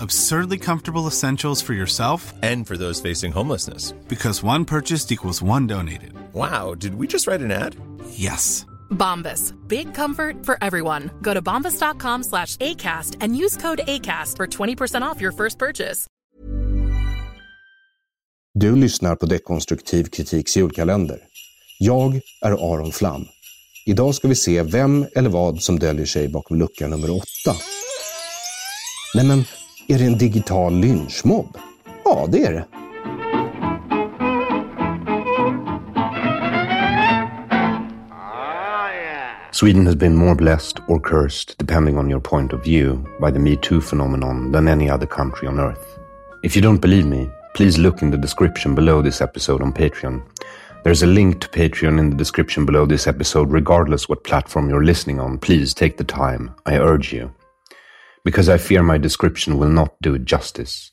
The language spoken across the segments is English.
Absurdly comfortable essentials for yourself And for those facing homelessness. because one purchased equals one donated. Wow, did we just write an ad? Yes. Bombas. Big comfort for everyone. Go to bombas.com slash ACAST and use code ACAST for 20% off your first purchase. Du lyssnar på Dekonstruktiv kritiks julkalender. Jag är Aron Flam. Idag ska vi se vem eller vad som döljer sig bakom lucka nummer åtta. Nej men, är det en digital lynchmobb? Ja, det är det. Sweden has been more blessed or cursed, depending on your point of view, by the Me Too phenomenon than any other country on earth. If you don't believe me, please look in the description below this episode on Patreon. There's a link to Patreon in the description below this episode, regardless what platform you're listening on. Please take the time, I urge you. Because I fear my description will not do it justice.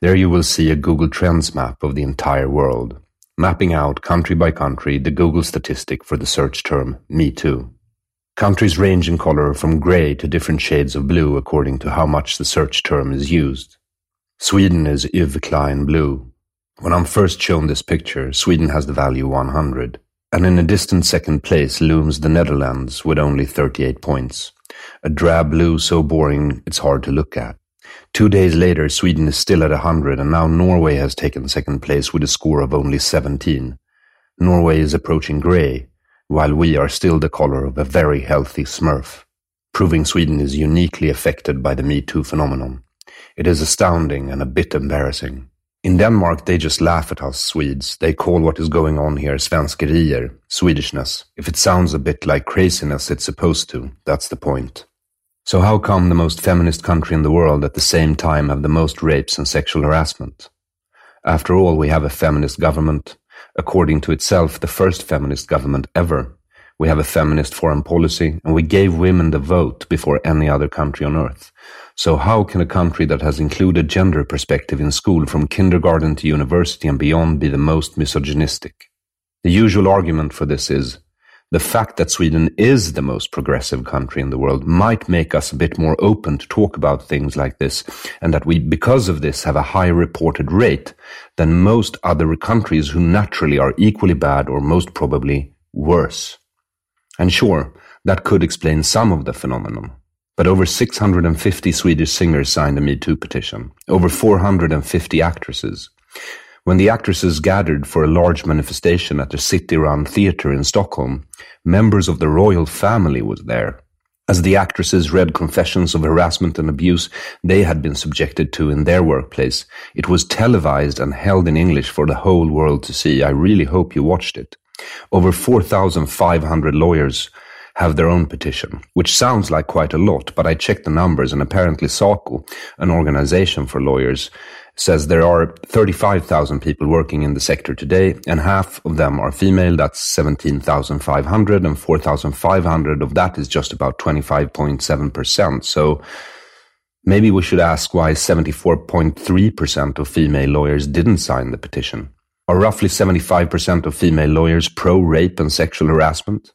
There you will see a Google Trends map of the entire world, mapping out country by country the Google statistic for the search term Me Too. Countries range in color from gray to different shades of blue according to how much the search term is used. Sweden is Yves Klein blue. When I'm first shown this picture, Sweden has the value 100, and in a distant second place looms the Netherlands with only 38 points. A drab blue so boring it's hard to look at. Two days later, Sweden is still at 100, and now Norway has taken second place with a score of only 17. Norway is approaching grey, while we are still the color of a very healthy smurf, proving Sweden is uniquely affected by the Me Too phenomenon. It is astounding and a bit embarrassing. In Denmark, they just laugh at us Swedes. They call what is going on here svenskerier, Swedishness. If it sounds a bit like craziness, it's supposed to. That's the point. So how come the most feminist country in the world at the same time have the most rapes and sexual harassment? After all, we have a feminist government, according to itself, the first feminist government ever. We have a feminist foreign policy, and we gave women the vote before any other country on earth. So how can a country that has included gender perspective in school from kindergarten to university and beyond be the most misogynistic? The usual argument for this is the fact that Sweden is the most progressive country in the world might make us a bit more open to talk about things like this, and that we, because of this, have a high reported rate than most other countries who naturally are equally bad or most probably worse. And sure, that could explain some of the phenomenon. But over 650 Swedish singers signed a Me Too petition, over 450 actresses. When the actresses gathered for a large manifestation at the City Run Theatre in Stockholm, members of the royal family was there. As the actresses read confessions of harassment and abuse they had been subjected to in their workplace, it was televised and held in English for the whole world to see. I really hope you watched it. Over 4,500 lawyers have their own petition, which sounds like quite a lot, but I checked the numbers and apparently SACO, an organization for lawyers, says there are 35,000 people working in the sector today, and half of them are female. That's 17,500, and 4,500 of that is just about 25.7%. So maybe we should ask why 74.3% of female lawyers didn't sign the petition. Are roughly 75% of female lawyers pro rape and sexual harassment?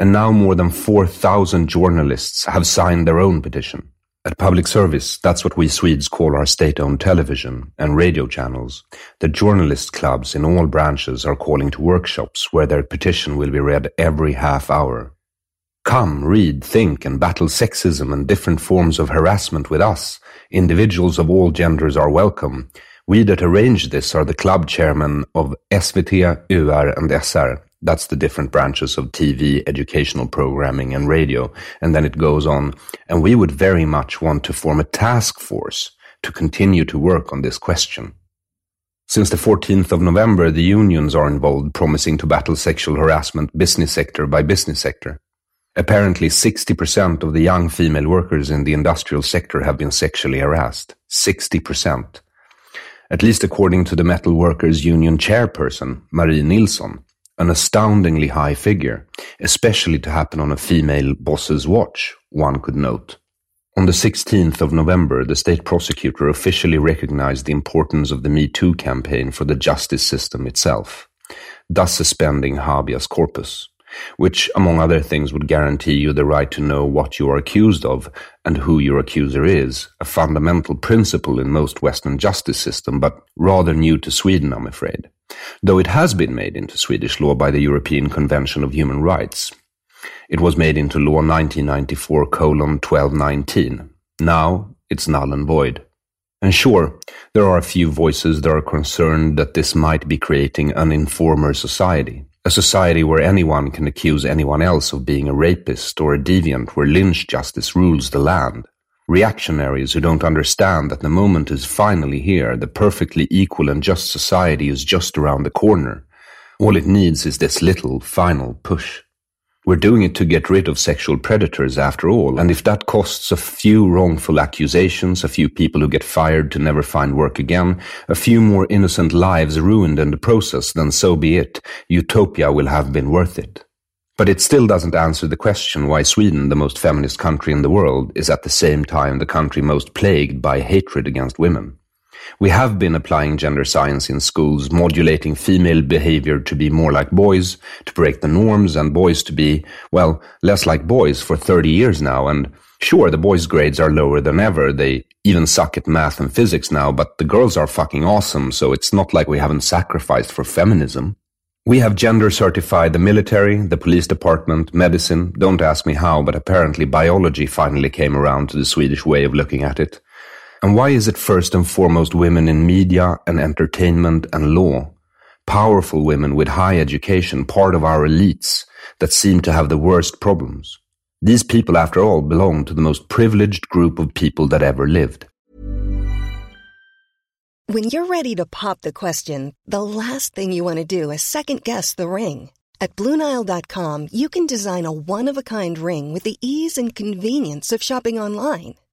And now more than 4,000 journalists have signed their own petition. At public service, that's what we Swedes call our state-owned television and radio channels. The journalist clubs in all branches are calling to workshops where their petition will be read every half hour. Come, read, think, and battle sexism and different forms of harassment with us. Individuals of all genders are welcome. We that arrange this are the club chairmen of SVT, UR, and SR. That's the different branches of TV, educational programming, and radio. And then it goes on. And we would very much want to form a task force to continue to work on this question. Since the 14th of November, the unions are involved, promising to battle sexual harassment business sector by business sector. Apparently, 60% of the young female workers in the industrial sector have been sexually harassed. 60%. At least according to the Metal Workers Union chairperson, Marie Nilsson, an astoundingly high figure, especially to happen on a female boss's watch, one could note. On the 16th of November, the state prosecutor officially recognized the importance of the Me Too campaign for the justice system itself, thus suspending habeas corpus, which, among other things, would guarantee you the right to know what you are accused of and who your accuser is, a fundamental principle in most Western justice system, but rather new to Sweden, I'm afraid though it has been made into Swedish law by the European Convention of Human Rights. It was made into law 1994 colon 1219. Now it's null and void. And sure, there are a few voices that are concerned that this might be creating an informer society. A society where anyone can accuse anyone else of being a rapist or a deviant where lynch justice rules the land reactionaries who don't understand that the moment is finally here, the perfectly equal and just society is just around the corner. All it needs is this little final push. We're doing it to get rid of sexual predators after all, and if that costs a few wrongful accusations, a few people who get fired to never find work again, a few more innocent lives ruined in the process, then so be it. Utopia will have been worth it. But it still doesn't answer the question why Sweden, the most feminist country in the world, is at the same time the country most plagued by hatred against women. We have been applying gender science in schools, modulating female behavior to be more like boys, to break the norms, and boys to be, well, less like boys for 30 years now. And sure, the boys' grades are lower than ever. They even suck at math and physics now, but the girls are fucking awesome, so it's not like we haven't sacrificed for feminism. We have gender certified the military, the police department, medicine. Don't ask me how, but apparently biology finally came around to the Swedish way of looking at it. And why is it first and foremost women in media and entertainment and law? Powerful women with high education, part of our elites, that seem to have the worst problems. These people, after all, belong to the most privileged group of people that ever lived. When you're ready to pop the question, the last thing you want to do is second guess the ring. At Bluenile.com, you can design a one of a kind ring with the ease and convenience of shopping online.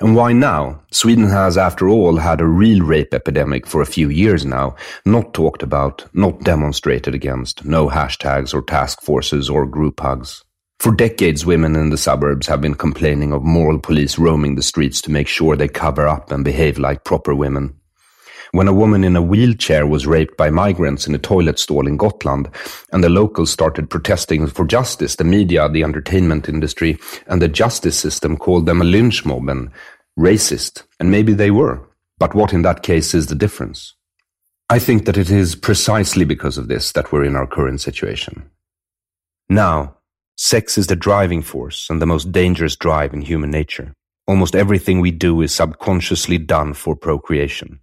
And why now? Sweden has, after all, had a real rape epidemic for a few years now, not talked about, not demonstrated against, no hashtags or task forces or group hugs. For decades, women in the suburbs have been complaining of moral police roaming the streets to make sure they cover up and behave like proper women. When a woman in a wheelchair was raped by migrants in a toilet stall in Gotland, and the locals started protesting for justice, the media, the entertainment industry, and the justice system called them a lynch mob and racist. And maybe they were. But what in that case is the difference? I think that it is precisely because of this that we're in our current situation. Now, sex is the driving force and the most dangerous drive in human nature. Almost everything we do is subconsciously done for procreation.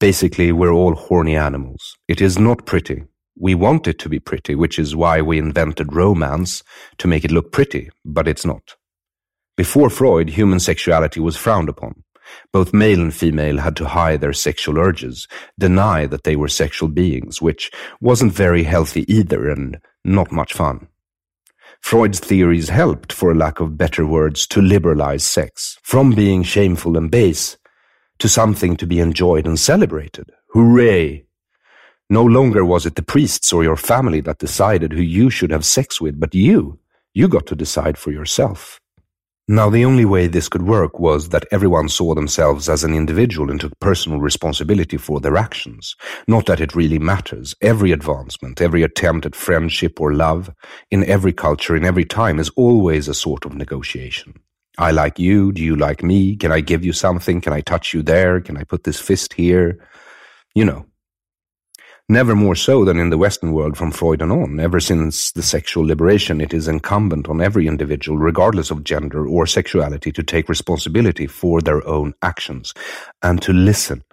Basically, we're all horny animals. It is not pretty. We want it to be pretty, which is why we invented romance to make it look pretty, but it's not. Before Freud, human sexuality was frowned upon. Both male and female had to hide their sexual urges, deny that they were sexual beings, which wasn't very healthy either and not much fun. Freud's theories helped, for lack of better words, to liberalize sex, from being shameful and base to something to be enjoyed and celebrated. Hooray! No longer was it the priests or your family that decided who you should have sex with, but you. You got to decide for yourself. Now, the only way this could work was that everyone saw themselves as an individual and took personal responsibility for their actions. Not that it really matters. Every advancement, every attempt at friendship or love, in every culture, in every time, is always a sort of negotiation. I like you. Do you like me? Can I give you something? Can I touch you there? Can I put this fist here? You know. Never more so than in the Western world from Freud and on. Ever since the sexual liberation, it is incumbent on every individual, regardless of gender or sexuality, to take responsibility for their own actions and to listen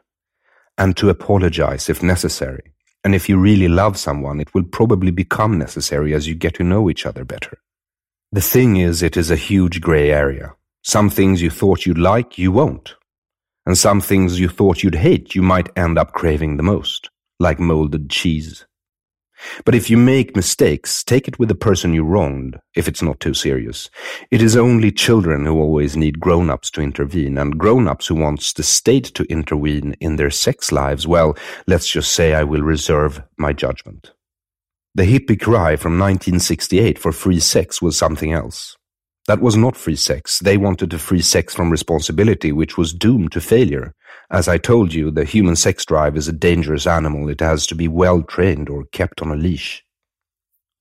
and to apologize if necessary. And if you really love someone, it will probably become necessary as you get to know each other better. The thing is, it is a huge grey area. Some things you thought you'd like, you won't. And some things you thought you'd hate, you might end up craving the most like molded cheese. But if you make mistakes, take it with the person you wronged, if it's not too serious. It is only children who always need grown-ups to intervene, and grown-ups who wants the state to intervene in their sex lives, well, let's just say I will reserve my judgment. The hippie cry from 1968 for free sex was something else. That was not free sex. They wanted to free sex from responsibility, which was doomed to failure. As I told you, the human sex drive is a dangerous animal. It has to be well trained or kept on a leash.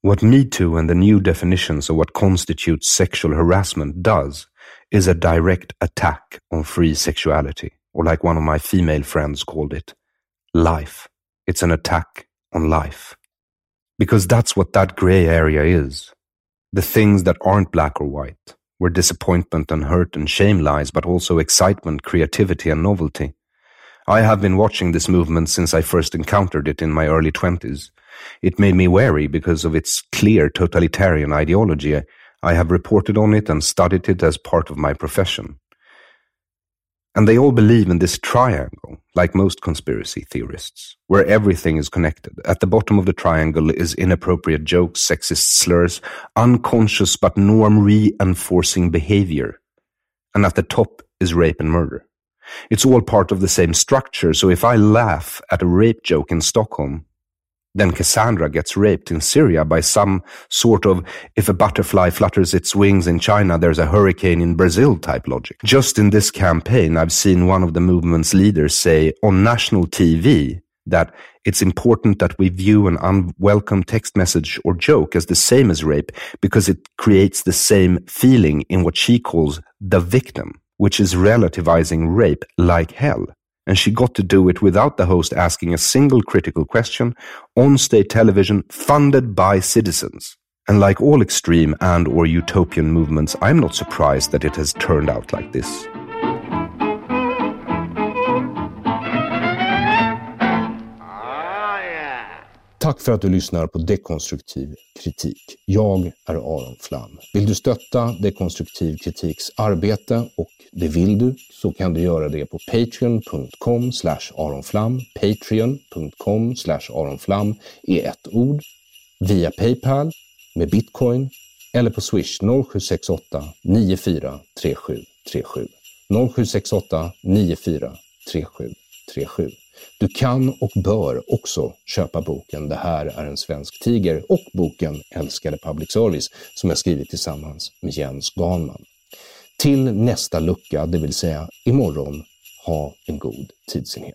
What Me Too and the new definitions of what constitutes sexual harassment does is a direct attack on free sexuality, or like one of my female friends called it, life. It's an attack on life. Because that's what that gray area is. The things that aren't black or white, where disappointment and hurt and shame lies, but also excitement, creativity and novelty. I have been watching this movement since I first encountered it in my early twenties. It made me wary because of its clear totalitarian ideology. I have reported on it and studied it as part of my profession. And they all believe in this triangle, like most conspiracy theorists, where everything is connected. At the bottom of the triangle is inappropriate jokes, sexist slurs, unconscious but norm reinforcing behavior. And at the top is rape and murder. It's all part of the same structure, so if I laugh at a rape joke in Stockholm, then Cassandra gets raped in Syria by some sort of if a butterfly flutters its wings in China, there's a hurricane in Brazil type logic. Just in this campaign, I've seen one of the movement's leaders say on national TV that it's important that we view an unwelcome text message or joke as the same as rape because it creates the same feeling in what she calls the victim which is relativizing rape like hell. And she got to do it without the host asking a single critical question on state television funded by citizens. And like all extreme and or utopian movements, I'm not surprised that it has turned out like this. Tack för att du lyssnar på Dekonstruktiv kritik. Jag är Aron Flam. Vill du stötta Dekonstruktiv kritiks arbete och det vill du så kan du göra det på patreon.com aronflam. Patreon.com aronflam är ett ord. Via Paypal, med bitcoin eller på swish 0768-943737. 0768-943737 du kan och bör också köpa boken Det här är en svensk tiger och boken Älskade public service som jag skrivit tillsammans med Jens Ganman. Till nästa lucka, det vill säga imorgon, ha en god tidsenhet.